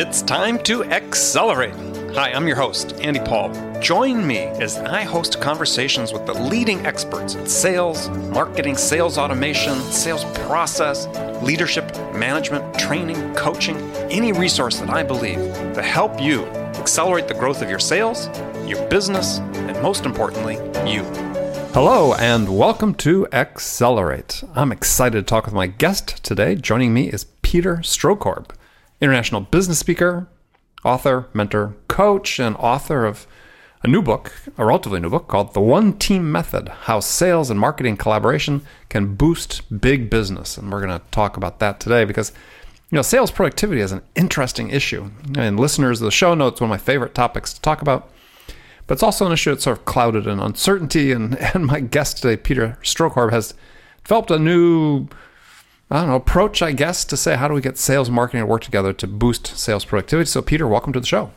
It's time to accelerate. Hi, I'm your host, Andy Paul. Join me as I host conversations with the leading experts in sales, marketing, sales automation, sales process, leadership, management, training, coaching, any resource that I believe to help you accelerate the growth of your sales, your business, and most importantly, you. Hello, and welcome to Accelerate. I'm excited to talk with my guest today. Joining me is Peter Strohkorb international business speaker, author, mentor, coach, and author of a new book, a relatively new book called The One Team Method How Sales and Marketing Collaboration Can Boost Big Business. And we're going to talk about that today because, you know, sales productivity is an interesting issue. And listeners of the show know it's one of my favorite topics to talk about. But it's also an issue that's sort of clouded in uncertainty. And, and my guest today, Peter Strohkorb, has developed a new I don't know, approach, I guess, to say how do we get sales and marketing to work together to boost sales productivity. So, Peter, welcome to the show.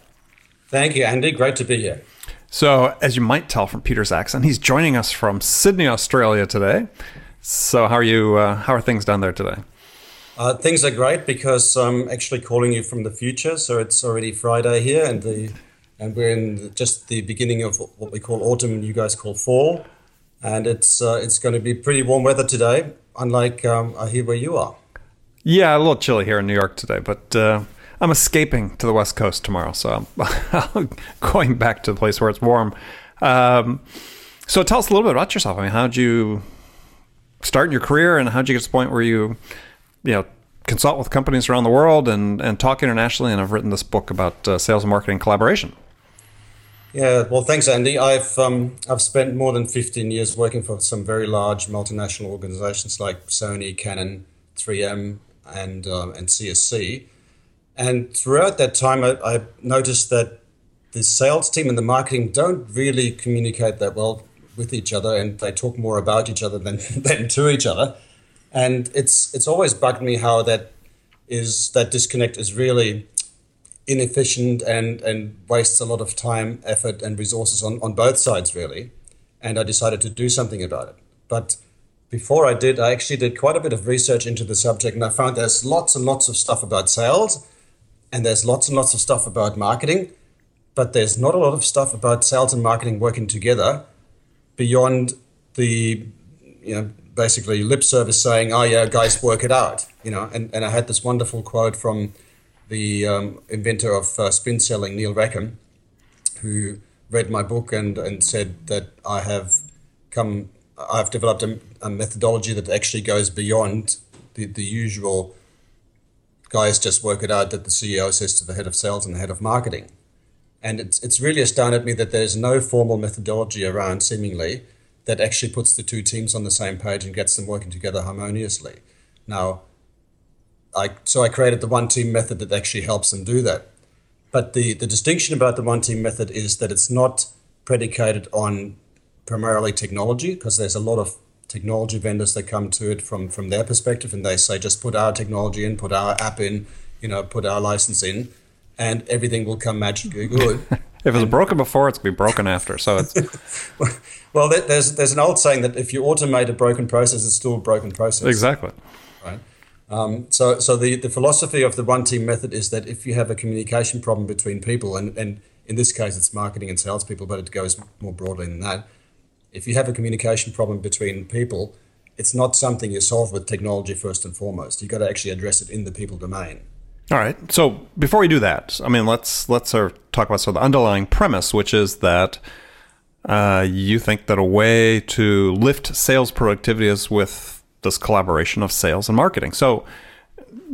Thank you, Andy. Great to be here. So, as you might tell from Peter's accent, he's joining us from Sydney, Australia today. So, how are you? Uh, how are things down there today? Uh, things are great because I'm actually calling you from the future. So it's already Friday here, and the and we're in just the beginning of what we call autumn, and you guys call fall, and it's uh, it's going to be pretty warm weather today unlike um, where you are. Yeah, a little chilly here in New York today, but uh, I'm escaping to the West Coast tomorrow, so I'm going back to the place where it's warm. Um, so tell us a little bit about yourself. I mean, how did you start your career, and how did you get to the point where you, you know, consult with companies around the world and, and talk internationally? And I've written this book about uh, sales and marketing collaboration. Yeah, well, thanks, Andy. I've um, I've spent more than fifteen years working for some very large multinational organizations like Sony, Canon, 3M, and um, and CSC. And throughout that time, I, I noticed that the sales team and the marketing don't really communicate that well with each other, and they talk more about each other than than to each other. And it's it's always bugged me how that is that disconnect is really inefficient and, and wastes a lot of time, effort, and resources on, on both sides, really. And I decided to do something about it. But before I did, I actually did quite a bit of research into the subject, and I found there's lots and lots of stuff about sales, and there's lots and lots of stuff about marketing, but there's not a lot of stuff about sales and marketing working together beyond the, you know, basically lip service saying, oh yeah, guys, work it out, you know. And, and I had this wonderful quote from the um, inventor of uh, spin selling, Neil Rackham, who read my book and, and said that I have come, I've developed a, a methodology that actually goes beyond the, the usual guys just work it out that the CEO says to the head of sales and the head of marketing. And it's, it's really astounded me that there's no formal methodology around, seemingly, that actually puts the two teams on the same page and gets them working together harmoniously. Now, I, so I created the one team method that actually helps them do that. But the, the distinction about the one team method is that it's not predicated on primarily technology, because there's a lot of technology vendors that come to it from, from their perspective and they say just put our technology in, put our app in, you know, put our license in, and everything will come magically good. if it's was broken before, it's going to be broken after. So it's well, there's there's an old saying that if you automate a broken process, it's still a broken process. Exactly. Um, so, so the, the philosophy of the one team method is that if you have a communication problem between people, and, and in this case it's marketing and salespeople, but it goes more broadly than that. If you have a communication problem between people, it's not something you solve with technology first and foremost. You've got to actually address it in the people domain. All right. So before we do that, I mean, let's let's sort of talk about sort of the underlying premise, which is that uh, you think that a way to lift sales productivity is with this collaboration of sales and marketing. So,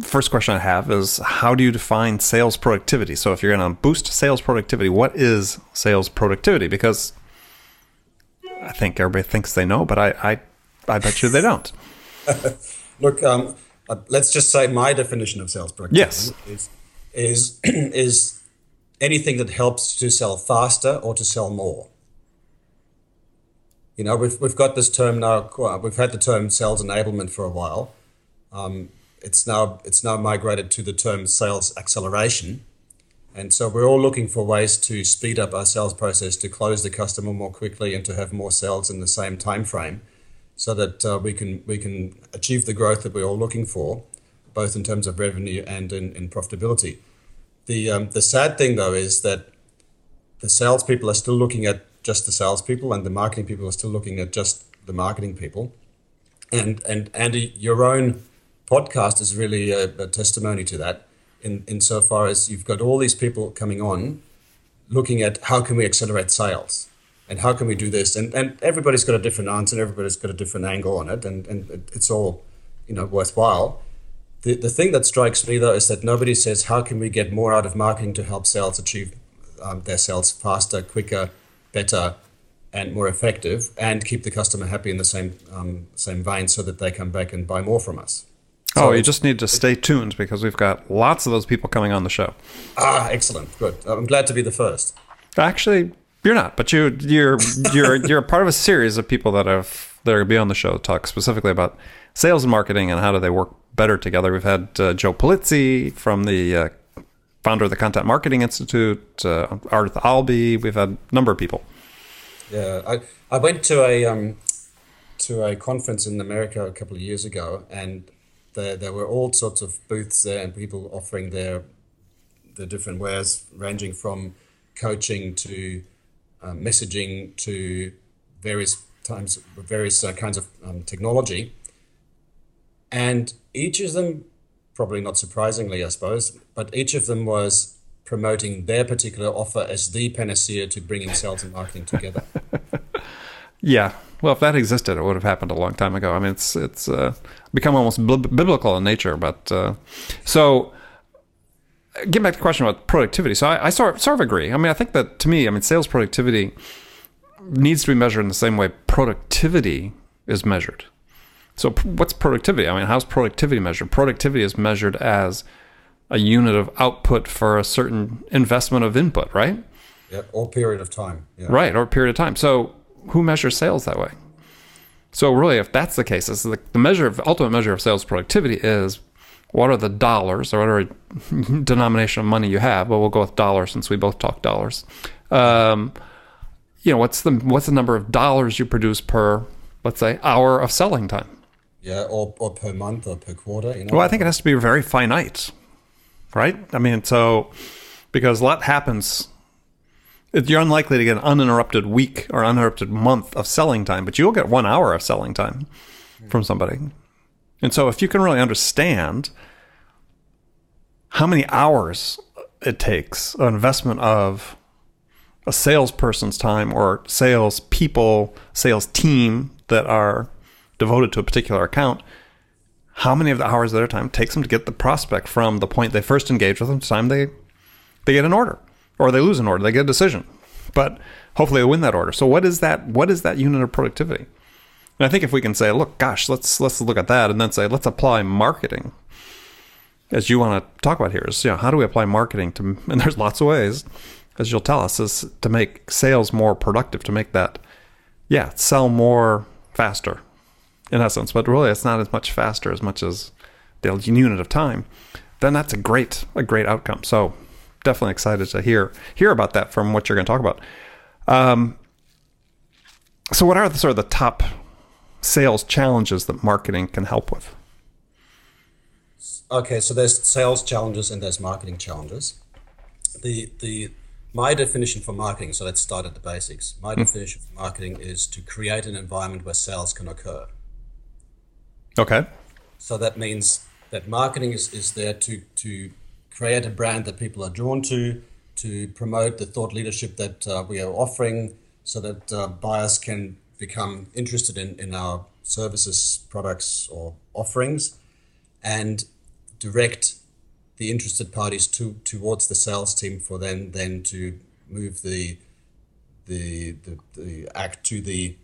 first question I have is how do you define sales productivity? So, if you're going to boost sales productivity, what is sales productivity? Because I think everybody thinks they know, but I, I, I bet you they don't. Look, um, let's just say my definition of sales productivity yes. is is is anything that helps to sell faster or to sell more. You know, we've, we've got this term now, we've had the term sales enablement for a while. Um, it's now it's now migrated to the term sales acceleration. And so we're all looking for ways to speed up our sales process to close the customer more quickly and to have more sales in the same time frame so that uh, we can we can achieve the growth that we're all looking for, both in terms of revenue and in, in profitability. The um, the sad thing though is that the salespeople are still looking at just the salespeople, and the marketing people are still looking at just the marketing people. And and Andy, your own podcast is really a, a testimony to that. In insofar as you've got all these people coming on, looking at how can we accelerate sales, and how can we do this, and and everybody's got a different answer, everybody's got a different angle on it, and and it's all, you know, worthwhile. The, the thing that strikes me though is that nobody says how can we get more out of marketing to help sales achieve um, their sales faster, quicker, better, and more effective, and keep the customer happy in the same um, same vein, so that they come back and buy more from us. So oh, you just need to stay tuned because we've got lots of those people coming on the show. Ah, excellent, good. I'm glad to be the first. Actually, you're not, but you you're you're you're a part of a series of people that have that are going to be on the show to talk specifically about sales and marketing and how do they work better together. We've had uh, Joe Pulizzi from the uh, founder of the Content Marketing Institute, uh, Ardith Albee. We've had a number of people. Yeah, I, I went to a um, to a conference in America a couple of years ago, and there there were all sorts of booths there and people offering their the different wares, ranging from coaching to um, messaging to various times various uh, kinds of um, technology, and each of them probably not surprisingly, I suppose, but each of them was promoting their particular offer as the panacea to bringing sales and marketing together. yeah. Well, if that existed, it would have happened a long time ago. I mean, it's it's uh, become almost biblical in nature. But uh, so, getting back to the question about productivity, so I, I sort sort of agree. I mean, I think that to me, I mean, sales productivity needs to be measured in the same way productivity is measured. So, what's productivity? I mean, how's productivity measured? Productivity is measured as a unit of output for a certain investment of input, right? Yeah, or period of time. Yeah. Right, or period of time. So, who measures sales that way? So, really, if that's the case, is the, the measure of ultimate measure of sales productivity is what are the dollars or whatever denomination of money you have? But we'll go with dollars since we both talk dollars. Um, you know, what's the what's the number of dollars you produce per, let's say, hour of selling time? Yeah, or, or per month or per quarter. You know? Well, I think it has to be very finite, right? I mean, so because a lot happens. You're unlikely to get an uninterrupted week or uninterrupted month of selling time, but you'll get one hour of selling time from somebody. And so, if you can really understand how many hours it takes, an investment of a salesperson's time or sales people, sales team that are devoted to a particular account, how many of the hours of their time takes them to get the prospect from the point they first engage with them to the time they they get an order or they lose an order, they get a decision. But hopefully they win that order. So what is that what is that unit of productivity? And I think if we can say, look, gosh, let's let's look at that and then say, let's apply marketing. As you want to talk about here is, you know, how do we apply marketing to and there's lots of ways, as you'll tell us, is to make sales more productive, to make that yeah, sell more faster, in essence, but really it's not as much faster as much as the unit of time, then that's a great a great outcome. So definitely excited to hear hear about that from what you're going to talk about. Um, so what are the sort of the top sales challenges that marketing can help with? Okay, so there's sales challenges and there's marketing challenges. The the my definition for marketing, so let's start at the basics. My mm. definition for marketing is to create an environment where sales can occur. Okay. So that means that marketing is, is there to, to create a brand that people are drawn to, to promote the thought leadership that uh, we are offering so that uh, buyers can become interested in, in our services, products, or offerings, and direct the interested parties to towards the sales team for them then to move the the, the, the act to the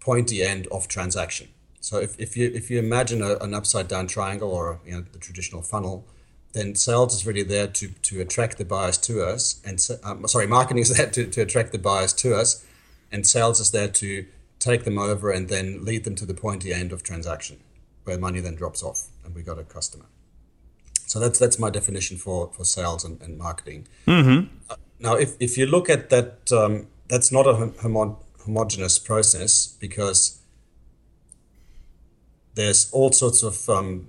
pointy end of transaction. So if, if you if you imagine a, an upside down triangle or you know the traditional funnel, then sales is really there to to attract the buyers to us, and um, sorry, marketing is there to, to attract the buyers to us, and sales is there to take them over and then lead them to the pointy end of transaction, where money then drops off, and we got a customer. So that's that's my definition for for sales and, and marketing. Mm-hmm. Uh, now, if if you look at that, um, that's not a homo- homogeneous process because there's all sorts of um,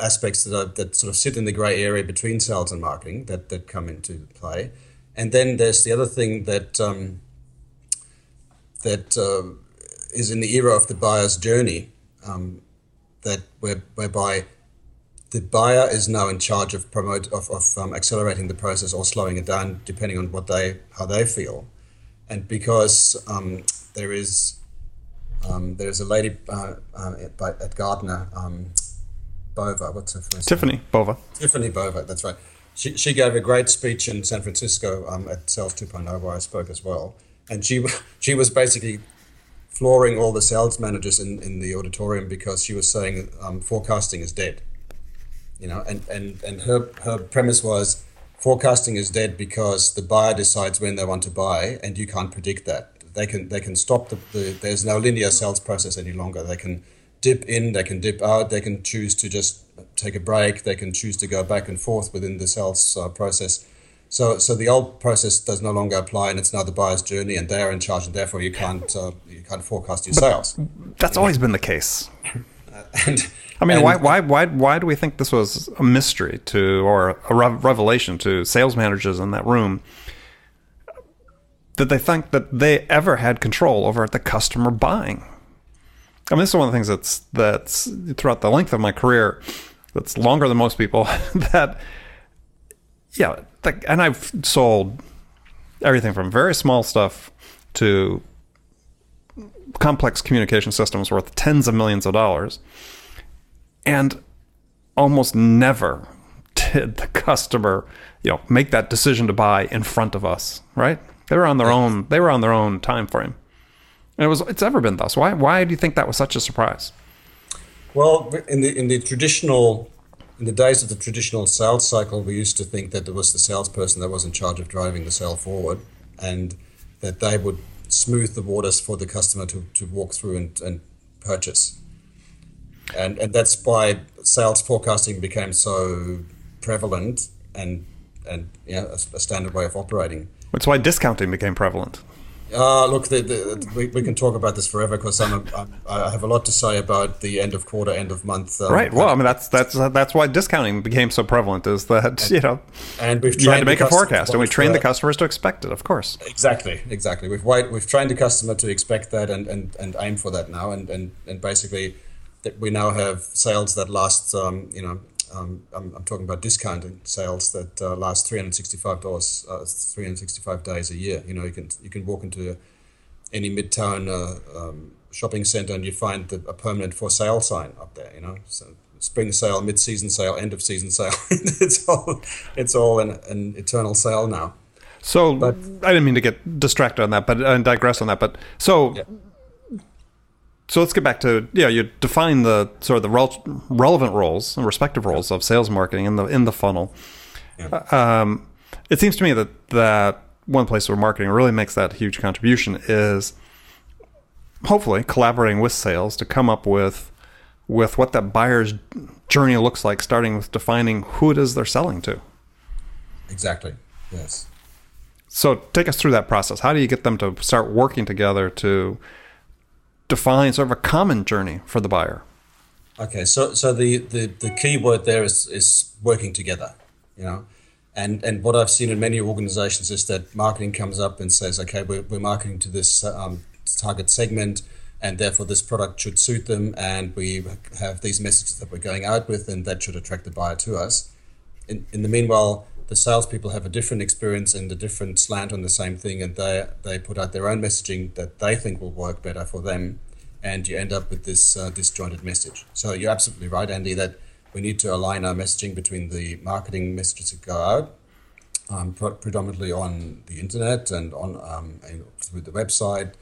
aspects that are, that sort of sit in the grey area between sales and marketing that that come into play, and then there's the other thing that um, that uh, is in the era of the buyer's journey, um, that where, whereby the buyer is now in charge of promote of, of um, accelerating the process or slowing it down depending on what they how they feel, and because um, there is um, there's a lady uh, uh, at, at Gartner, um, Bova. What's her first Tiffany name? Bova. Tiffany Bova. That's right. She, she gave a great speech in San Francisco um, at Sales 2.0 where I spoke as well, and she she was basically flooring all the sales managers in, in the auditorium because she was saying um, forecasting is dead you know, and, and, and her, her premise was forecasting is dead because the buyer decides when they want to buy and you can't predict that. They can, they can stop the, the there's no linear sales process any longer. They can dip in, they can dip out, they can choose to just take a break, they can choose to go back and forth within the sales uh, process. So, so the old process does no longer apply, and it's now the buyer's journey, and they are in charge, and therefore you can't uh, you can't forecast your sales. That's always been the case. and I mean, and- why, why, why, why do we think this was a mystery to, or a rev- revelation to sales managers in that room? Did they think that they ever had control over the customer buying? I mean, this is one of the things that's that's throughout the length of my career, that's longer than most people. that, yeah, and I've sold everything from very small stuff to complex communication systems worth tens of millions of dollars. And almost never did the customer, you know, make that decision to buy in front of us, right? They were on their own they were on their own time frame. And it was it's ever been thus. Why why do you think that was such a surprise? Well, in the in the traditional, in the days of the traditional sales cycle, we used to think that it was the salesperson that was in charge of driving the sale forward, and that they would smooth the waters for the customer to, to walk through and, and purchase. And and that's why sales forecasting became so prevalent and and you know, a, a standard way of operating. That's why discounting became prevalent. Uh, look, the, the, we, we can talk about this forever because I'm, a, I'm I have a lot to say about the end of quarter, end of month. Um, Right. Well, I mean that's that's that's why discounting became so prevalent is that, you know, and we've you had to make a forecast and we trained the customers to expect it, of course. Exactly, exactly. We've wait, we've trained the customer to expect that and, and, and aim for that now, and, and, and basically that we now have sales that last, um, you know, um, I'm, I'm talking about discounting sales that uh, last three hundred sixty five dollars, uh, three hundred sixty five days a year. You know, you can you can walk into any midtown uh, um, shopping center and you find the, a permanent for sale sign up there. You know, so spring sale, mid season sale, end of season sale. it's all it's all an, an eternal sale now. So I didn't mean to get distracted on that, but and digress on that. But so Yeah. So let's get back to yeah. You define the sort of the rel- relevant roles and respective roles of sales marketing in the in the funnel. Yeah. Um, it seems to me that that one place where marketing really makes that huge contribution is hopefully collaborating with sales to come up with with what that buyer's journey looks like, starting with defining who it is they're selling to. Exactly. Yes. So take us through that process. How do you get them to start working together to define sort of a common journey for the buyer? Okay, so so the, the, the key word there is, is working together, you know, and and what I've seen in many organizations is that marketing comes up and says, okay, we're, we're marketing to this um, target segment, and therefore this product should suit them, and we have these messages that we're going out with, and that should attract the buyer to us. In, in the meanwhile, the salespeople have a different experience and a different slant on the same thing, and they they put out their own messaging that they think will work better for them, and you end up with this uh, disjointed message. So you're absolutely right, Andy, that we need to align our messaging between the marketing messages that go out, um, pre- predominantly on the internet and on um, and through the website,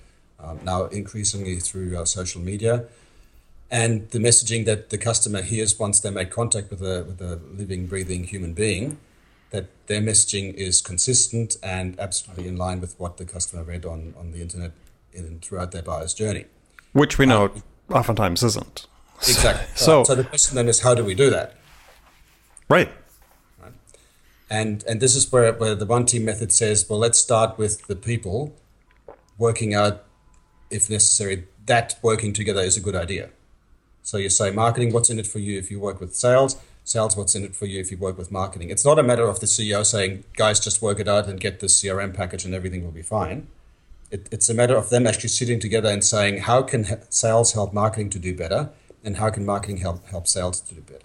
um, now increasingly through social media, and the messaging that the customer hears once they make contact with a with a living, breathing human being, that their messaging is consistent and absolutely in line with what the customer read on on the internet in, throughout their buyer's journey. Which we know um, oftentimes isn't. Exactly. So- so the question then is, how do we do that? Right. And and this is where, where the one team method says, well, let's start with the people working out, if necessary, that working together is a good idea. So you say marketing, what's in it for you if you work with sales? Sales what's in it for you if you work with marketing. It's not a matter of the CEO saying, guys, just work it out and get this CRM package and everything will be fine. It, it's a matter of them actually sitting together and saying, how can sales help marketing to do better? And how can marketing help help sales to do better?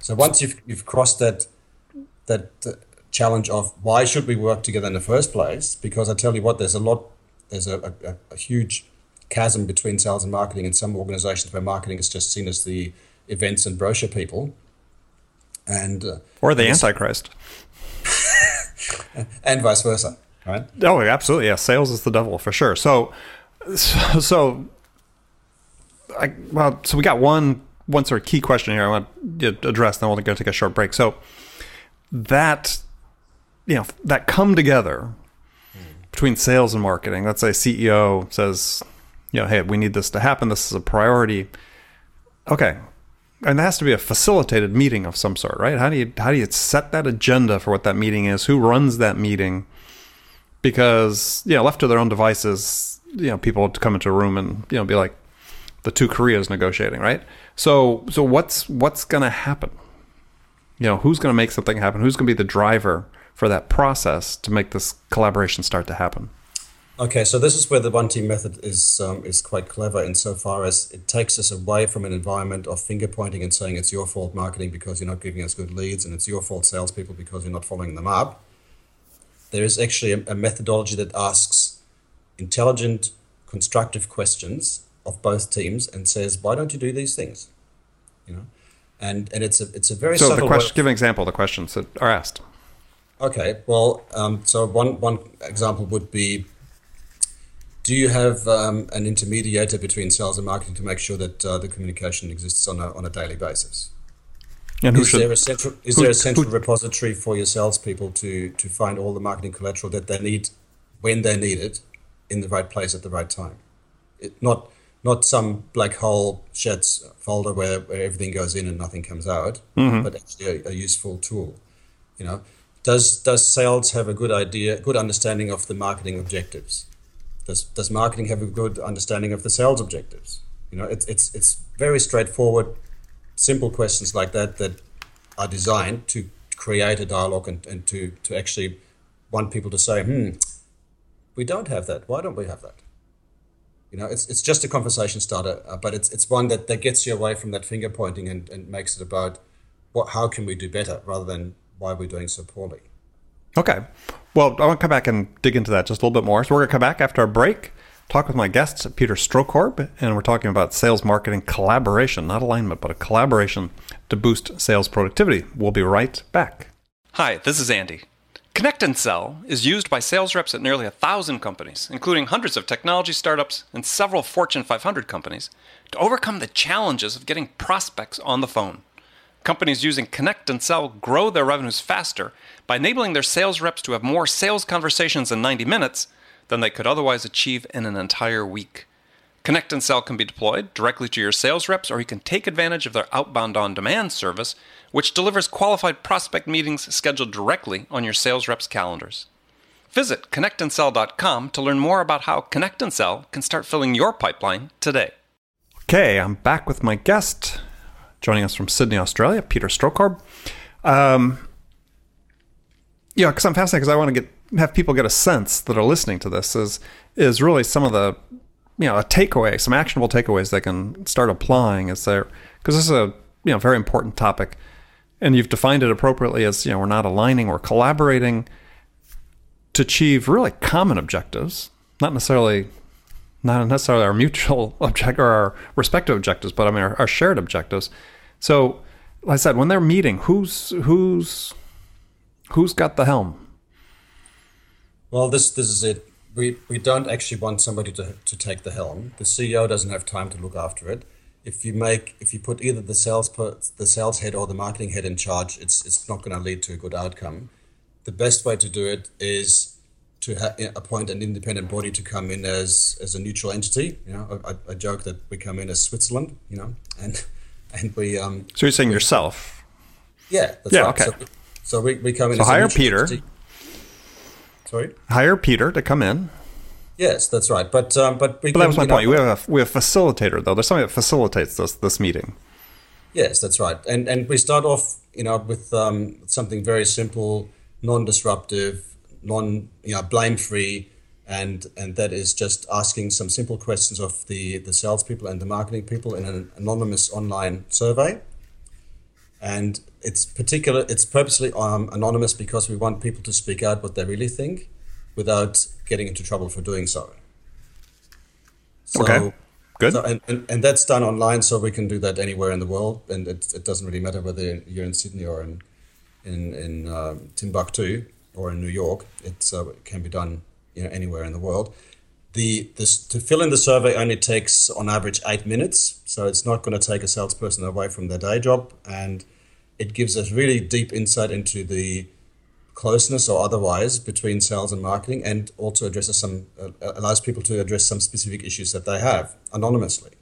So once you've, you've crossed that, that uh, challenge of why should we work together in the first place? Because I tell you what, there's a lot, there's a, a, a huge chasm between sales and marketing in some organizations where marketing is just seen as the events and brochure people and uh, or the antichrist. And vice versa right? Oh absolutely. Yeah sales is the devil for sure. So so, so I, well so we got one one sort of key question here i want to address then we'll go take a short break. So that you know that come together between sales and marketing let's say ceo says you know hey we need this to happen. This is a priority. Okay and there has to be a facilitated meeting of some sort, right? How do you how do you set that agenda for what that meeting is? Who runs that meeting? Because you know, left to their own devices, you know, people come into a room and you know be like the two Koreas negotiating, right? So so what's what's going to happen? You know, who's going to make something happen? Who's going to be the driver for that process to make this collaboration start to happen? Okay, so this is where the one team method is um, is quite clever insofar as it takes us away from an environment of finger pointing and saying it's your fault marketing because you're not giving us good leads and it's your fault salespeople because you're not following them up. There is actually a, a methodology that asks intelligent, constructive questions of both teams and says, "Why don't you do these things?" You know, and and it's a it's a very so the question. Give an example of the questions that are asked. Okay, well, um, so one one example would be do you have um, an intermediator between sales and marketing to make sure that uh, the communication exists on a, on a daily basis? And is should, there a central is who, there a central who, repository for your salespeople to to find all the marketing collateral that they need when they need it in the right place at the right time? It, not not some black hole sheds folder where, where everything goes in and nothing comes out, mm-hmm. but actually a, a useful tool. You know, does does sales have a good idea, good understanding of the marketing objectives? Does, does marketing have a good understanding of the sales objectives? You know, it's, it's, it's very straightforward, simple questions like that that are designed to create a dialogue and, and to, to actually want people to say, hmm, we don't have that. Why don't we have that? You know, it's, it's just a conversation starter, uh, but it's, it's one that, that gets you away from that finger pointing and, and makes it about what, how can we do better rather than why we're doing so poorly. Okay. Well, I want to come back and dig into that just a little bit more. So we're going to come back after our break, talk with my guests, Peter Strohkorb, and we're talking about sales marketing collaboration, not alignment, but a collaboration to boost sales productivity. We'll be right back. Hi, this is Andy. Connect and Sell is used by sales reps at nearly a thousand companies, including hundreds of technology startups and several Fortune 500 companies, to overcome the challenges of getting prospects on the phone. Companies using Connect and Sell grow their revenues faster by enabling their sales reps to have more sales conversations in 90 minutes than they could otherwise achieve in an entire week. Connect and Sell can be deployed directly to your sales reps, or you can take advantage of their outbound on demand service, which delivers qualified prospect meetings scheduled directly on your sales reps' calendars. Visit connectandsell.com to learn more about how Connect and Sell can start filling your pipeline today. Okay, I'm back with my guest, joining us from Sydney, Australia, Peter Strohkorb. Um, yeah, because I'm fascinated because I want to get have people get a sense that are listening to this is is really some of the you know a takeaway, some actionable takeaways they can start applying as there because this is a you know very important topic, and you've defined it appropriately as you know we're not aligning, we're collaborating to achieve really common objectives, not necessarily not necessarily our mutual object or our respective objectives, but I mean our, our shared objectives. So, like I said, when they're meeting, who's who's who's got the helm? Well, this this is it. We we don't actually want somebody to to take the helm. The CEO doesn't have time to look after it. If you make if you put either the sales per, the sales head or the marketing head in charge, it's it's not going to lead to a good outcome. The best way to do it is to ha- appoint an independent body to come in as as a neutral entity. You know, I, I joke that we come in as Switzerland. You know, and and we. Um, so you're saying yourself? Yeah. yeah. Right. Okay. So, so we, we come in. So hire Peter. Entity. Sorry. Hire Peter to come in. Yes, that's right. But um, but, we but that was my point. Know, we have a we have a facilitator though. There's something that facilitates this this meeting. Yes, that's right. And and we start off you know, with um, something very simple, non-disruptive, non, you know, blame-free, and and that is just asking some simple questions of the the salespeople and the marketing people in an anonymous online survey. And it's particular. It's purposely um, anonymous because we want people to speak out what they really think, without getting into trouble for doing so. so okay. Good. So, and, and, and that's done online, so we can do that anywhere in the world, and it, it doesn't really matter whether you're in Sydney or in in, in um, Timbuktu or in New York. It's, uh, it can be done you know, anywhere in the world. The this, to fill in the survey only takes on average eight minutes, so it's not going to take a salesperson away from their day job, and it gives us really deep insight into the closeness or otherwise between sales and marketing, and also addresses some uh, allows people to address some specific issues that they have anonymously.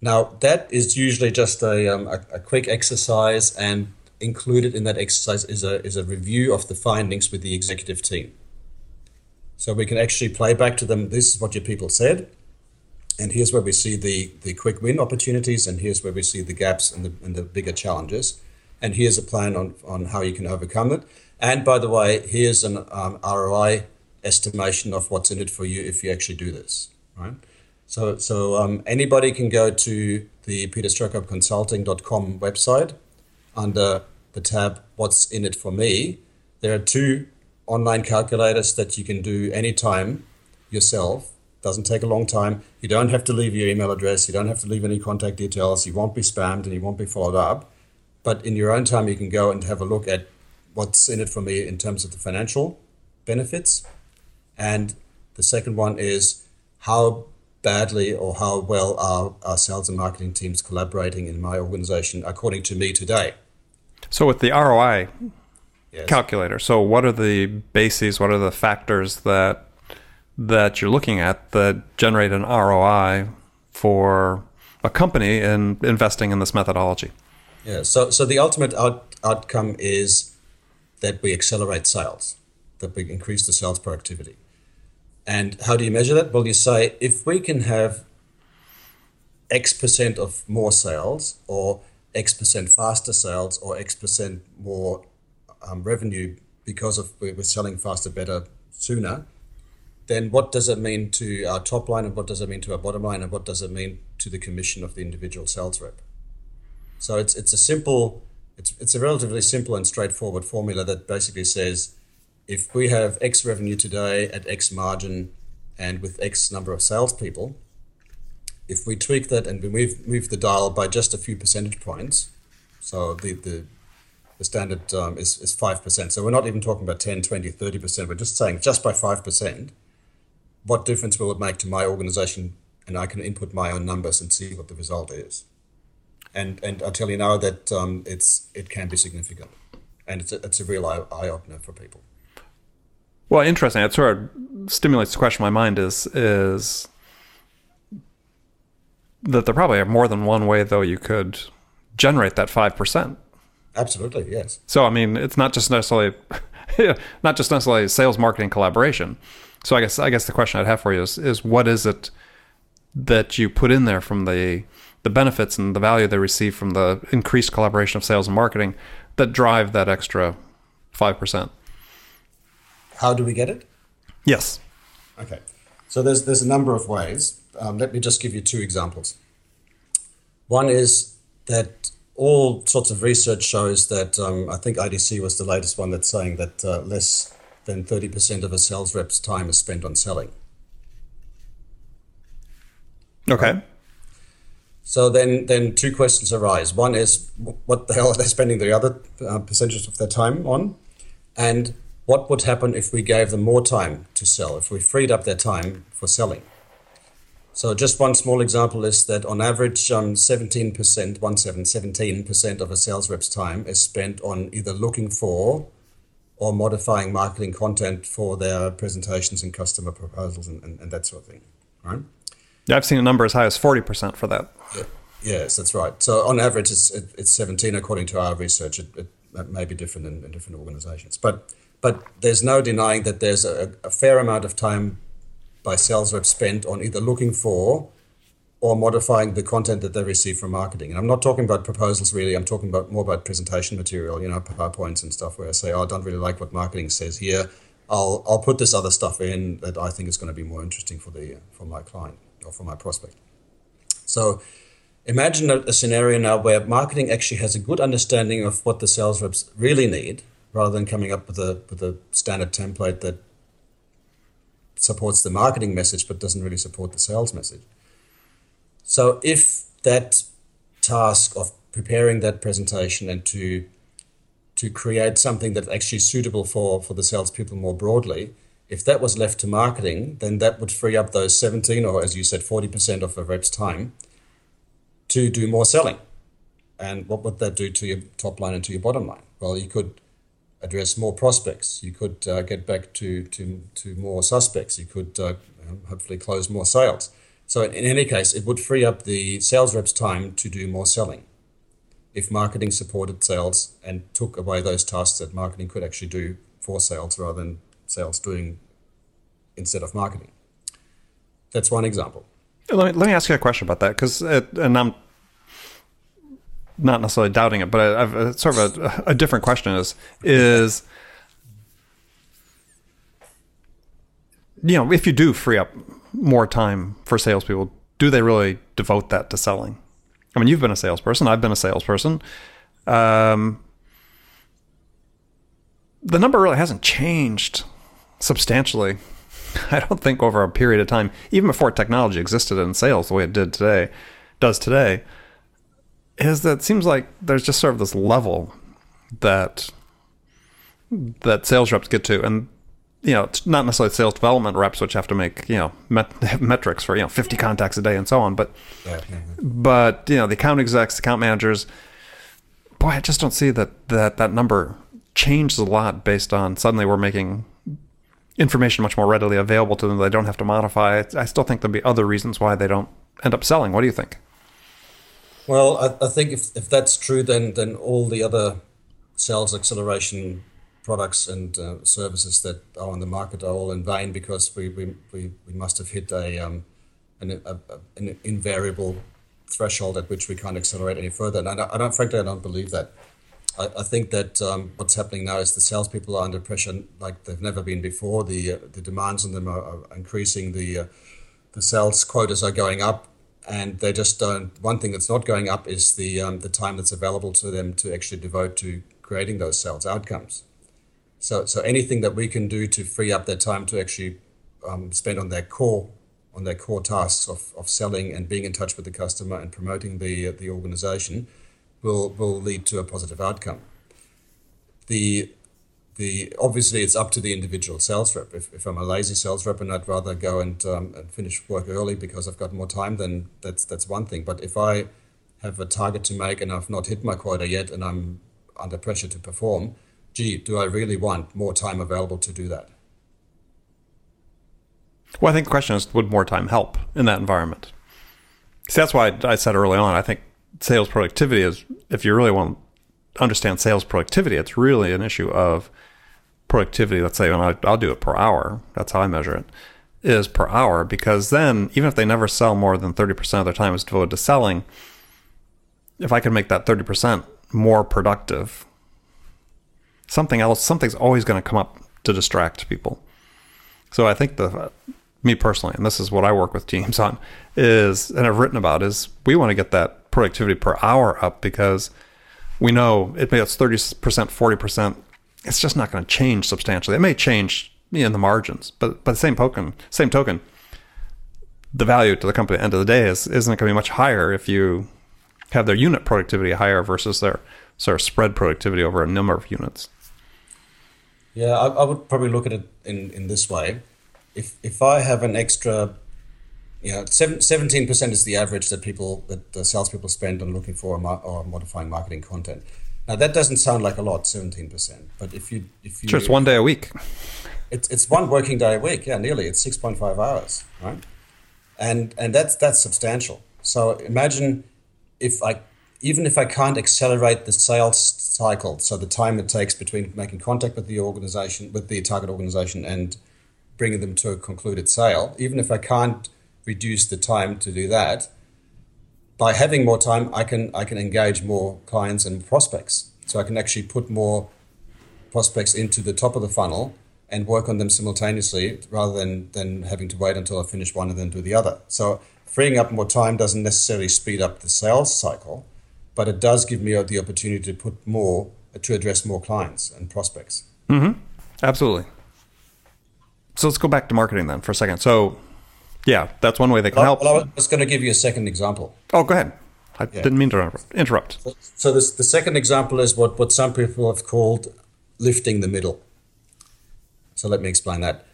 Now that is usually just a, um, a, a, quick exercise, and included in that exercise is a is a review of the findings with the executive team. So we can actually play back to them. This is what your people said, and here's where we see the the quick win opportunities, and here's where we see the gaps and the and the bigger challenges and here's a plan on, on how you can overcome it. And by the way, here's an um, ROI estimation of what's in it for you if you actually do this, right? So, so um, anybody can go to the peterstrohkorbconsulting.com website under the tab What's in it for me. There are two online calculators that you can do anytime yourself. Doesn't take a long time. You don't have to leave your email address. You don't have to leave any contact details. You won't be spammed and you won't be followed up. But in your own time, you can go and have a look at what's in it for me in terms of the financial benefits. And the second one is how badly or how well are our sales and marketing teams collaborating in my organization according to me today. So with the ROI yes. calculator, so what are the bases, what are the factors that that you're looking at that generate an ROI for a company in investing in this methodology? Yeah. So so the ultimate out, outcome is that we accelerate sales, that we increase the sales productivity. And how do you measure that? Well, you say if we can have X percent of more sales, or X percent faster sales, or X percent more um, revenue because of we're selling faster, better, sooner, then what does it mean to our top line, and what does it mean to our bottom line, and what does it mean to the commission of the individual sales rep? So it's it's a simple, it's it's a relatively simple and straightforward formula that basically says, if we have X revenue today at X margin, and with X number of salespeople, if we tweak that and we move move the dial by just a few percentage points, so the the the standard um, is, is 5%. So we're not even talking about 10, 20, 30%. We're just saying just by 5%, what difference will it make to my organization? And I can input my own numbers and see what the result is and and I tell you now that um, it's it can be significant, and it's a, it's a real eye opener for people. Well, interesting. It sort of stimulates the question in my mind is is that there probably are more than one way though you could generate that five percent. Absolutely, yes. So I mean, it's not just necessarily not just necessarily sales marketing collaboration. So I guess I guess the question I'd have for you is is what is it that you put in there from the the benefits and the value they receive from the increased collaboration of sales and marketing that drive that extra 5%. How do we get it? Yes. Okay. So there's, there's a number of ways. Um, let me just give you two examples. One is that all sorts of research shows that um, I think IDC was the latest one that's saying that uh, less than 30% of a sales rep's time is spent on selling. Okay. So then, then two questions arise. One is, what the hell are they spending the other uh, percentage of their time on? And what would happen if we gave them more time to sell, if we freed up their time for selling? So just one small example is that on average, um, 17%, one seven, 17% of a sales rep's time is spent on either looking for or modifying marketing content for their presentations and customer proposals and, and, and that sort of thing, right? Yeah, I've seen a number as high as 40% for that. Yeah. Yes, that's right. So on average, it's, it's 17 according to our research. It, it, it may be different in, in, different organizations. But, but there's no denying that there's a, a fair amount of time by sales reps spent on either looking for or modifying the content that they receive from marketing. And I'm not talking about proposals really. I'm talking about more about presentation material, you know, PowerPoints and stuff where I say, oh, I don't really like what marketing says here. I'll I'll put this other stuff in that I think is going to be more interesting for the for my client or for my prospect. So imagine a, a scenario now where marketing actually has a good understanding of what the sales reps really need, rather than coming up with a with a standard template that supports the marketing message but doesn't really support the sales message. So if that task of preparing that presentation and to to create something that's actually suitable for for the salespeople more broadly, if that was left to marketing, then that would free up those 17 or as you said, 40% of a rep's time to do more selling. And what would that do to your top line and to your bottom line? Well, you could address more prospects. You could uh, get back to, to, to more suspects. You could uh, hopefully close more sales. So in any case, it would free up the sales reps' time to do more selling. If marketing supported sales and took away those tasks that marketing could actually do for sales rather than sales doing instead of marketing. That's one example. Let me, let me ask you a question about that because, and I'm not necessarily doubting it, but I, have a, sort of a, a different question is is you know if you do free up more time for salespeople, do they really devote that to selling? I mean, you've been a salesperson. I've been a salesperson. Um, the number really hasn't changed substantially. I don't think over a period of time, even before technology existed in sales the way it did today, does today, is that it seems like there's just sort of this level that that sales reps get to, and you know, it's not necessarily sales development reps, which have to make you know met- metrics for you know 50 contacts a day and so on. But yeah. but you know, the account execs, account managers, boy, I just don't see that that that number changes a lot based on suddenly we're making information much more readily available to them. They don't have to modify it. I still think there'll be other reasons why they don't end up selling. What do you think? Well, I, I think if, if that's true, then then all the other sales acceleration products and uh, services that are on the market are all in vain because we, we, we, we must have hit a, um, an, a, an invariable threshold at which we can't accelerate any further. And I don't, I don't frankly, I don't believe that. I, I think that um, what's happening now is the salespeople are under pressure like they've never been before. The uh, the demands on them are, are increasing. The uh, the sales quotas are going up, and they just don't. One thing that's not going up is the um, the time that's available to them to actually devote to creating those sales outcomes. So, so anything that we can do to free up their time to actually um, spend on their core on their core tasks of, of selling and being in touch with the customer and promoting the uh, the organization will will lead to a positive outcome. The the obviously it's up to the individual sales rep. If, if I'm a lazy sales rep and I'd rather go and, um, and finish work early because I've got more time, then that's that's one thing. But if I have a target to make and I've not hit my quota yet and I'm under pressure to perform, gee, do I really want more time available to do that? Well, I think the question is, would more time help in that environment? See, that's why I said early on, I think sales productivity is, if you really want understand sales productivity, it's really an issue of productivity. Let's say, and I, I'll do it per hour. That's how I measure it, is per hour. Because then, even if they never sell more than 30% of their time is devoted to selling, if I can make that 30% more productive something else, something's always going to come up to distract people. So I think the me personally, and this is what I work with teams on, is and I've written about is we want to get that productivity per hour up because we know it may it's thirty percent, forty percent. It's just not going to change substantially. It may change in the margins, but by the same token, same token, the value to the company at the end of the day is isn't going to be much higher if you have their unit productivity higher versus their sort of spread productivity over a number of units. Yeah, I, I would probably look at it in, in this way. If if I have an extra, you know, seventeen percent is the average that people that the salespeople spend on looking for or modifying marketing content. Now that doesn't sound like a lot, seventeen percent. But if you if you sure, it's one day a week. It's it's one working day a week. Yeah, nearly. It's six point five hours, right? And and that's that's substantial. So imagine if I even if I can't accelerate the sales cycle, so the time it takes between making contact with the organization, with the target organization, and bringing them to a concluded sale, even if I can't reduce the time to do that, by having more time, I can I can engage more clients and prospects. So I can actually put more prospects into the top of the funnel and work on them simultaneously rather than, than having to wait until I finish one and then do the other. So freeing up more time doesn't necessarily speed up the sales cycle, but it does give me the opportunity to put more to address more clients and prospects. Mm-hmm. Absolutely. So let's go back to marketing then for a second. So, yeah, that's one way they can well, help. Well, I was going to give you a second example. Oh, go ahead. I yeah. didn't mean to interrupt. So, so this, the second example is what, what some people have called lifting the middle. So let me explain that.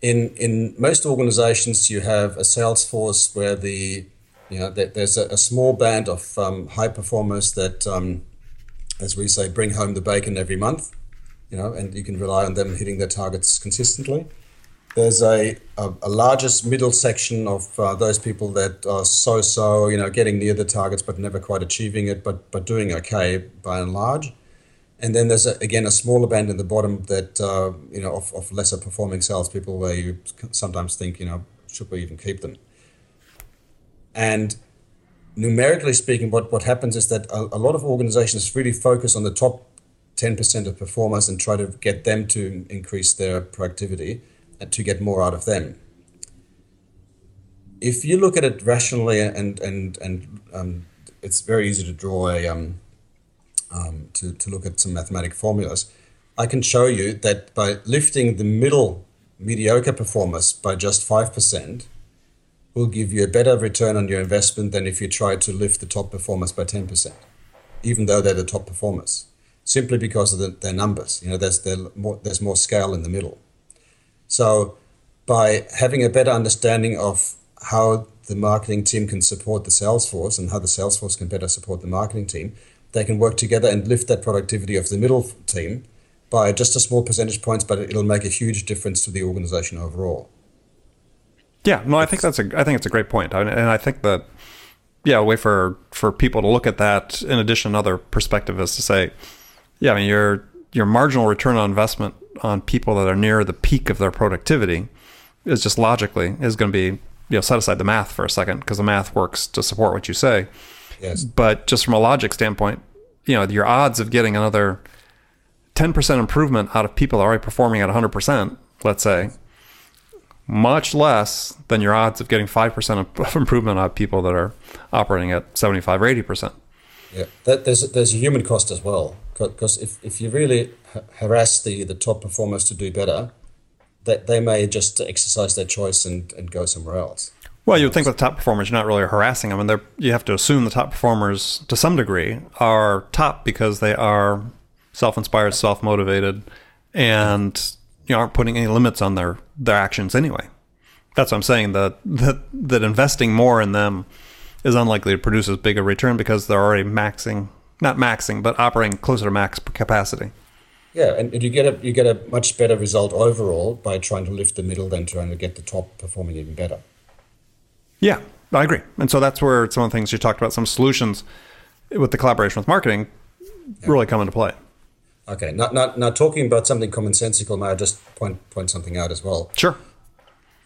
In in most organizations, you have a sales force where the you know there's a, a small band of um, high performers that, um, as we say, bring home the bacon every month. You know, and you can rely on them hitting their targets consistently. There's a, a, a largest middle section of uh, those people that are so-so, you know, getting near the targets but never quite achieving it, but but doing okay by and large. And then there's a, again a smaller band in the bottom that uh, you know of, of lesser performing salespeople where you sometimes think you know should we even keep them? And numerically speaking, what, what happens is that a, a lot of organizations really focus on the top 10% of performers and try to get them to increase their productivity to get more out of them. If you look at it rationally and and and um, it's very easy to draw a um, um, to, to look at some mathematic formulas, I can show you that by lifting the middle mediocre performers by just 5% will give you a better return on your investment than if you try to lift the top performers by 10%, even though they're the top performers, simply because of the, their numbers. You know, there's, more, there's more scale in the middle. So by having a better understanding of how the marketing team can support the sales force and how the sales force can better support the marketing team, they can work together and lift that productivity of the middle team by just a small percentage points, but it'll make a huge difference to the organization overall. Yeah, no, I think that's a I think it's a great point, and I think that yeah, a way for for people to look at that in addition another perspective is to say, yeah, I mean your your marginal return on investment on people that are near the peak of their productivity is just logically is going to be you know set aside the math for a second because the math works to support what you say Yes. But just from a logic standpoint, you know, your odds of getting another 10% improvement out of people already performing at 100%, let's say, much less than your odds of getting 5% of improvement out of people that are operating at 75 or 80%. Yeah, that, there's, there's a human cost as well. Because if, if you really harass the, the top performers to do better, that they may just exercise their choice and, and go somewhere else. Well, you would think with top performers, you're not really harassing them, and they're, you have to assume the top performers, to some degree, are top because they are self-inspired, self-motivated, and you know, aren't putting any limits on their their actions anyway. That's what I'm saying. That that that investing more in them is unlikely to produce as big a return because they're already maxing, not maxing, but operating closer to max capacity. Yeah, and you get a you get a much better result overall by trying to lift the middle than trying to get the top performing even better. Yeah, I agree. And so that's where some of the things you talked about, some solutions with the collaboration with marketing really come into play. Okay. Now, now, now talking about something commonsensical, may I just point, point something out as well? Sure.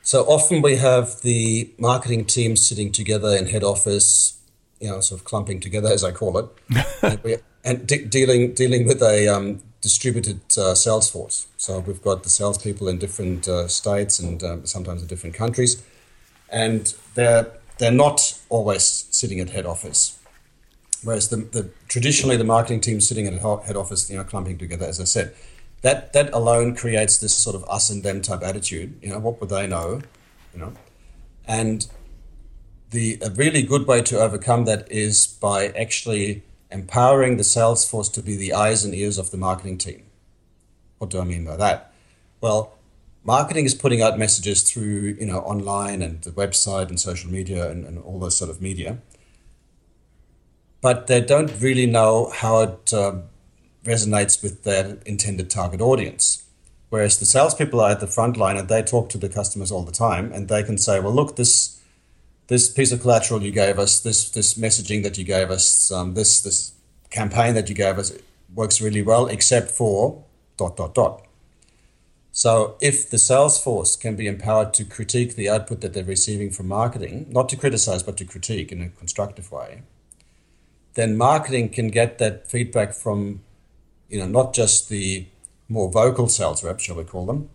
So often we have the marketing team sitting together in head office, you know, sort of clumping together, as I call it, and, we, and de- dealing dealing with a um, distributed uh, sales force. So we've got the salespeople in different uh, states and um, sometimes in different countries and they're they're not always sitting at head office. Whereas the, the traditionally the marketing team sitting at head office, you know, clumping together, as I said, that that alone creates this sort of us and them type attitude. You know, what would they know? You know, and the a really good way to overcome that is by actually empowering the sales force to be the eyes and ears of the marketing team. What do I mean by that? Well, marketing is putting out messages through you know online and the website and social media and, and all those sort of media but they don't really know how it uh, resonates with their intended target audience whereas the salespeople are at the front line and they talk to the customers all the time and they can say well look this this piece of collateral you gave us this this messaging that you gave us um, this this campaign that you gave us works really well except for dot dot dot. So if the sales force can be empowered to critique the output that they're receiving from marketing, not to criticize, but to critique in a constructive way, then marketing can get that feedback from, you know, not just the more vocal sales reps, shall we call them,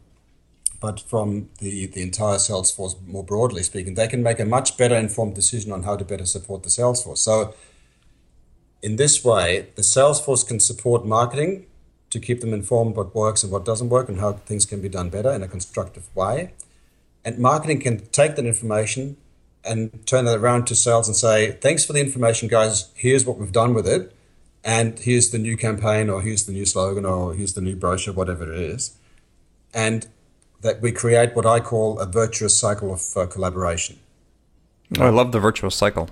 but from the, the entire sales force more broadly speaking, they can make a much better informed decision on how to better support the sales force. So in this way, the sales force can support marketing to keep them informed what works and what doesn't work and how things can be done better in a constructive way. And marketing can take that information and turn that around to sales and say, thanks for the information, guys. Here's what we've done with it. And here's the new campaign, or here's the new slogan, or here's the new brochure, whatever it is. And that we create what I call a virtuous cycle of uh, collaboration. Oh, I love the virtuous cycle.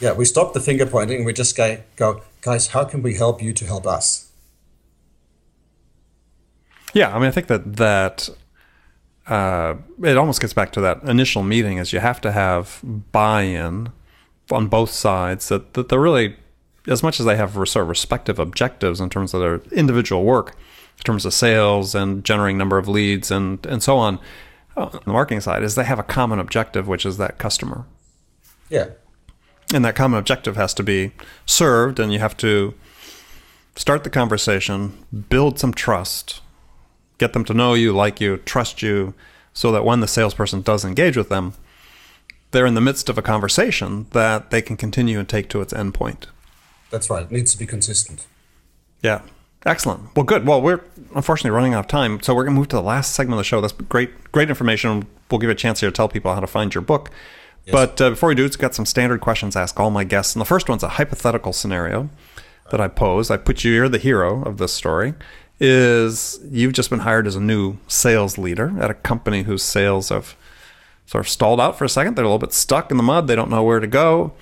Yeah, we stop the finger pointing and we just go, go, guys, how can we help you to help us? Yeah, I mean, I think that that uh, it almost gets back to that initial meeting is you have to have buy-in on both sides that, that they're really as much as they have sort of respective objectives in terms of their individual work in terms of sales and generating number of leads and and so on uh, on the marketing side is they have a common objective which is that customer yeah and that common objective has to be served and you have to start the conversation build some trust get them to know you, like you, trust you, so that when the salesperson does engage with them, they're in the midst of a conversation that they can continue and take to its endpoint. That's right. It needs to be consistent. Yeah. Excellent. Well, good. Well, we're unfortunately running out of time, so we're going to move to the last segment of the show. That's great, great information. We'll give you a chance here to tell people how to find your book. Yes. But uh, before we do, it's got some standard questions I ask all my guests. And the first one's a hypothetical scenario that I pose. I put you, you're the hero of this story is you've just been hired as a new sales leader at a company whose sales have sort of stalled out for a second. They're a little bit stuck in the mud. They don't know where to go.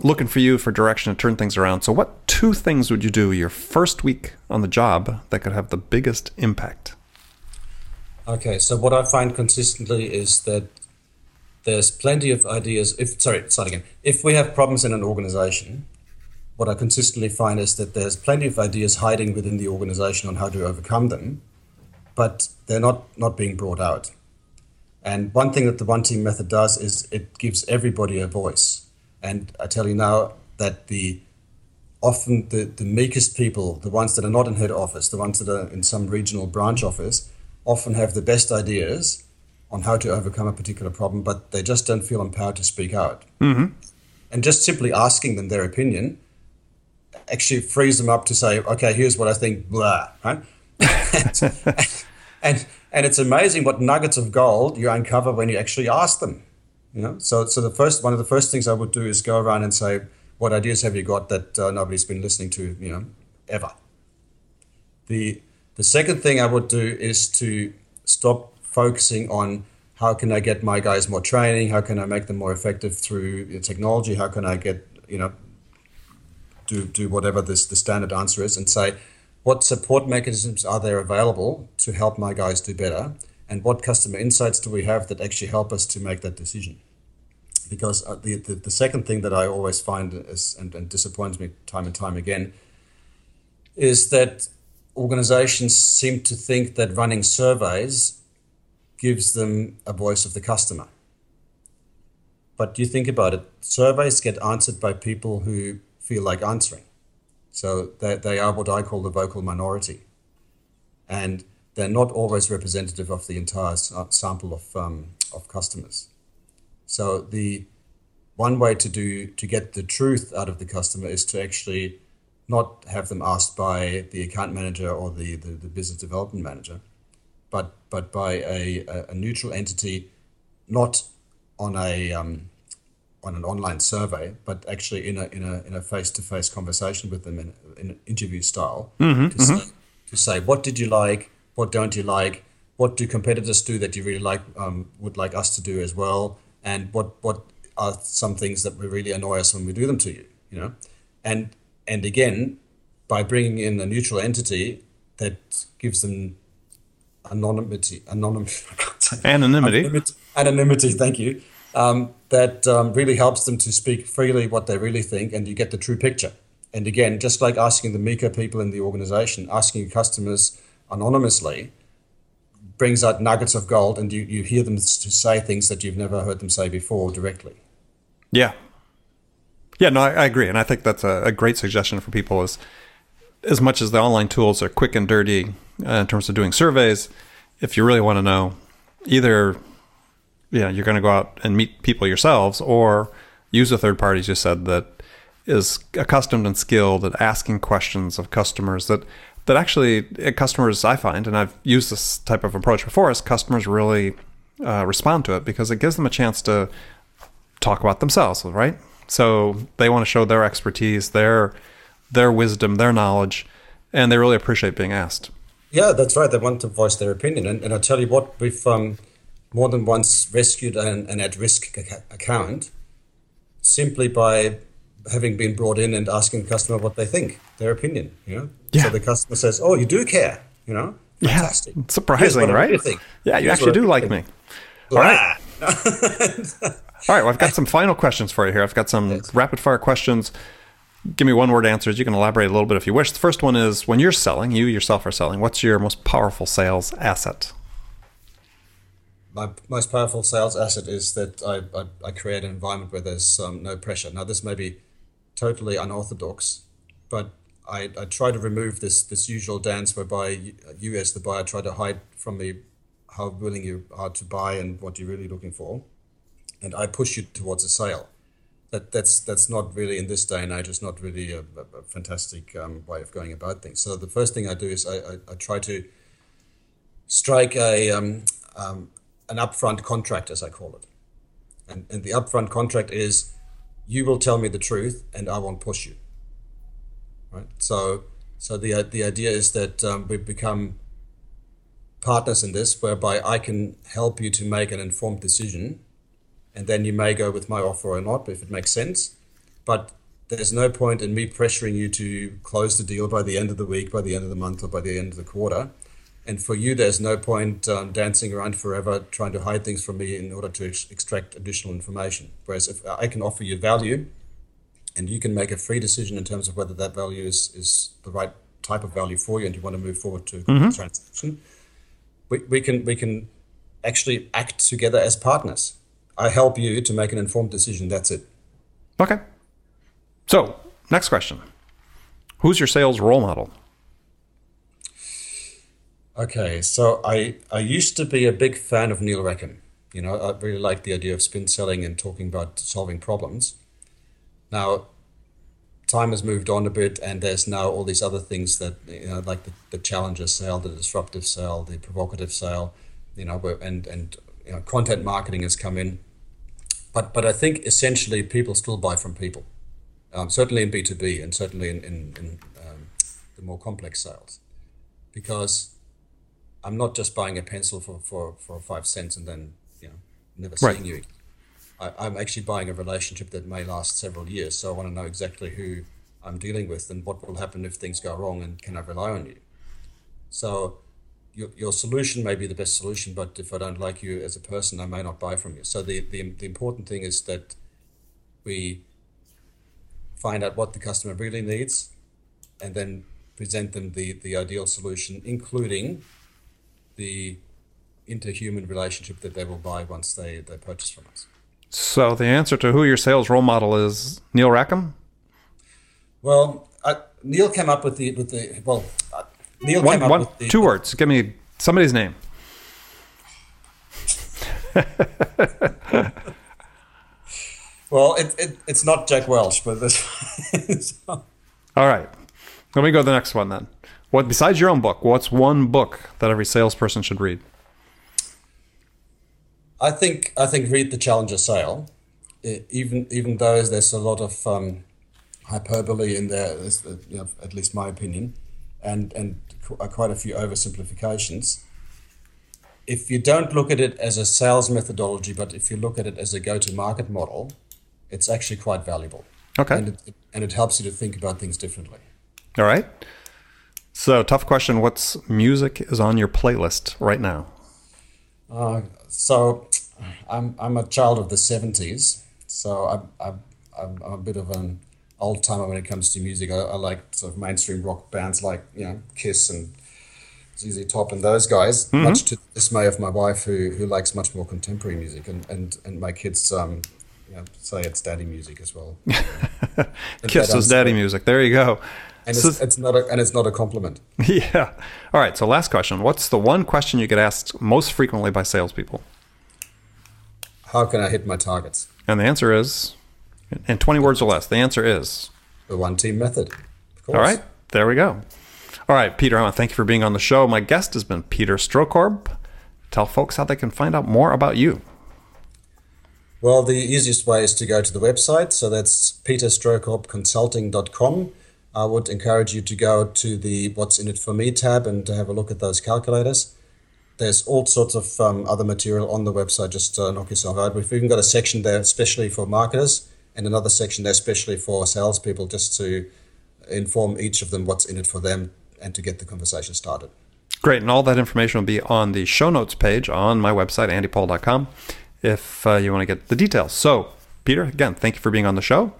Looking for you for direction to turn things around. So, what two things would you do your first week on the job that could have the biggest impact? Okay, so what I find consistently is that there's plenty of ideas. If sorry, start again. If we have problems in an organization, what I consistently find is that there's plenty of ideas hiding within the organization on how to overcome them, but they're not, not being brought out. And one thing that the one team method does is it gives everybody a voice. And I tell you now that the often the, the meekest people, the ones that are not in head office, the ones that are in some regional branch office, often have the best ideas on how to overcome a particular problem, but they just don't feel empowered to speak out. Mm-hmm. And just simply asking them their opinion actually frees them up to say, okay, here's what I think, blah, right? and and it's amazing what nuggets of gold you uncover when you actually ask them. You know, so so the first one of the first things I would do is go around and say, what ideas have you got that uh, nobody's been listening to, you know, ever? The the second thing I would do is to stop focusing on how can I get my guys more training, how can I make them more effective through technology, how can I get you know do do whatever this the standard answer is and say what support mechanisms are there available to help my guys do better? And what customer insights do we have that actually help us to make that decision because uh, the, the, the second thing that i always find is and, and disappoints me time and time again is that organizations seem to think that running surveys gives them a voice of the customer but you think about it surveys get answered by people who feel like answering. So they, they are what I call the vocal minority. And they're not always representative of the entire sample of, um, of customers. So the one way to do to get the truth out of the customer is to actually not have them asked by the account manager or the, the, the business development manager, but but by a, a neutral entity, not on a um, on an online survey, but actually in a in a in a face to face conversation with them in, in an interview style mm-hmm, to, mm-hmm. Say, to say what did you like, what don't you like, what do competitors do that you really like um, would like us to do as well, and what what are some things that we really annoy us when we do them to you, you know, and and again by bringing in a neutral entity that gives them anonymity, anonymity, anonymity, anonymity, anonymity. Thank you um, that um, really helps them to speak freely what they really think, and you get the true picture. And again, just like asking the meeker people in the organization, asking customers anonymously brings out nuggets of gold, and you, you hear them say things that you've never heard them say before directly. Yeah. Yeah, no, I, I agree. And I think that's a, a, great suggestion for people is as much as the online tools are quick and dirty uh, in terms of doing surveys, if you really want to know, either you know, you're going to go out and meet people yourselves or use a third party, as you said, that is accustomed and skilled at asking questions of customers that that actually uh, customers I find, and I've used this type of approach before, is customers really uh, respond to it because it gives them a chance to talk about themselves, right? So they want to show their expertise, their their wisdom, their knowledge, and they really appreciate being asked. Yeah, that's right. They want to voice their opinion, and, and I tell you what, we've um, more than once rescued an, an at-risk account simply by having been brought in and asking the customer what they think, their opinion. You know, yeah. so the customer says, "Oh, you do care," you know. Fantastic. Yeah, surprising, right? Yeah, you Here's actually do like me. All right. All right. Well, I've got some final questions for you here. I've got some yes. rapid fire questions. Give me one word answers. You can elaborate a little bit if you wish. The first one is when you're selling, you yourself are selling, what's your most powerful sales asset? my most powerful sales asset is that I, I, I create an environment where there's um, no pressure. Now, this may be totally unorthodox, but I, I try to remove this, this usual dance whereby you, as the buyer, try to hide from me how willing you are to buy and what you're really looking for. And I push you towards a sale. That, that's that's not really in this day and age. It's not really a, a, fantastic um, way of going about things. So the first thing I do is I, I, I try to strike a um, um, an upfront contract, as I call it. And, and the upfront contract is you will tell me the truth and I won't push you. Right? So, so the, the idea is that um, we become partners in this, whereby I can help you to make an informed decision. And then you may go with my offer or not, if it makes sense. But there's no point in me pressuring you to close the deal by the end of the week, by the end of the month, or by the end of the quarter. And for you, there's no point um, dancing around forever trying to hide things from me in order to ex- extract additional information. Whereas if I can offer you value and you can make a free decision in terms of whether that value is, is the right type of value for you and you want to move forward to mm-hmm. the transaction, we, we, can, we can actually act together as partners. I help you to make an informed decision. That's it. Okay. So, next question Who's your sales role model? Okay, so I, I used to be a big fan of Neil Rackham. You know, I really like the idea of spin selling and talking about solving problems. Now, time has moved on a bit, and there's now all these other things that, you know, like the, the challenger sale, the disruptive sale, the provocative sale, you know, and, and you know, content marketing has come in. But, but I think essentially people still buy from people, um, certainly in B2B and certainly in, in, in um, the more complex sales. Because I'm not just buying a pencil for, for, for five cents and then you know never seeing right. you. I, am actually buying a relationship that may last several years. So I want to know exactly who I'm dealing with and what will happen if things go wrong and can I rely on you. So your, your solution may be the best solution, but if I don't like you as a person, I may not buy from you. So the, the, the important thing is that we find out what the customer really needs and then present them the, the ideal solution, including the interhuman relationship that they will buy once they, they purchase from us. So the answer to who your sales role model is Neil Rackham? Well, uh, Neil came up with the with the well, uh, Neil one, came up one, with the, two words. Give me somebody's name. well, it, it, it's not Jack Welch, but this. All right, let me go to the next one then. What besides your own book? What's one book that every salesperson should read? I think I think read the Challenger Sale, even even though there's a lot of um, hyperbole in there, you know, at least my opinion, and and quite a few oversimplifications. If you don't look at it as a sales methodology, but if you look at it as a go-to-market model, it's actually quite valuable. Okay, and it, and it helps you to think about things differently. All right. So, tough question. What's music is on your playlist right now? Uh, so, I'm I'm a child of the '70s, so I'm I'm, I'm a bit of an old timer when it comes to music. I, I, like sort of mainstream rock bands like you know Kiss and ZZ Top and those guys, mm-hmm. much to the dismay of my wife, who who likes much more contemporary music, and and, and my kids um, you know, say it's daddy music as well. Kiss is daddy music. There you go. And so, it's, it's, not a, and it's not a compliment. Yeah. All right. So last question: What's the one question you get asked most frequently by salespeople? How can I hit my targets? And the answer is, in 20 words or less, the answer is the one team method. All right. There we go. All right, Peter, I want to thank you for being on the show. My guest has been Peter Strohkorb. Tell folks how they can find out more about you. Well, the easiest way is to go to the website. So that's peterstrohkorbconsulting.com. I would encourage you to go to the What's in It for Me tab and to have a look at those calculators. There's all sorts of um, other material on the website. Just uh, knock yourself out. We've even got a section there, especially for marketers, and another section there, especially for salespeople, just to inform each of them what's in it for them and to get the conversation started. Great. And all that information will be on the show notes page on my website, andypaul.com, if uh, you want to get the details. So, Peter, again, thank you for being on the show.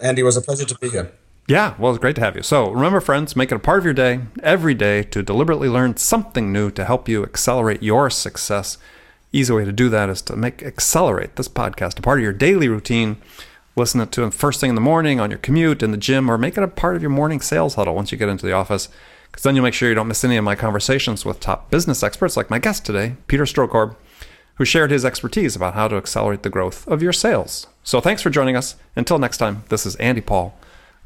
Andy, it was a pleasure to be here. Yeah, well, it's great to have you. So, remember, friends, make it a part of your day every day to deliberately learn something new to help you accelerate your success. Easy way to do that is to make accelerate this podcast a part of your daily routine listen to it first thing in the morning on your commute in the gym or make it a part of your morning sales huddle once you get into the office because then you'll make sure you don't miss any of my conversations with top business experts like my guest today peter strohkorb who shared his expertise about how to accelerate the growth of your sales so thanks for joining us until next time this is andy paul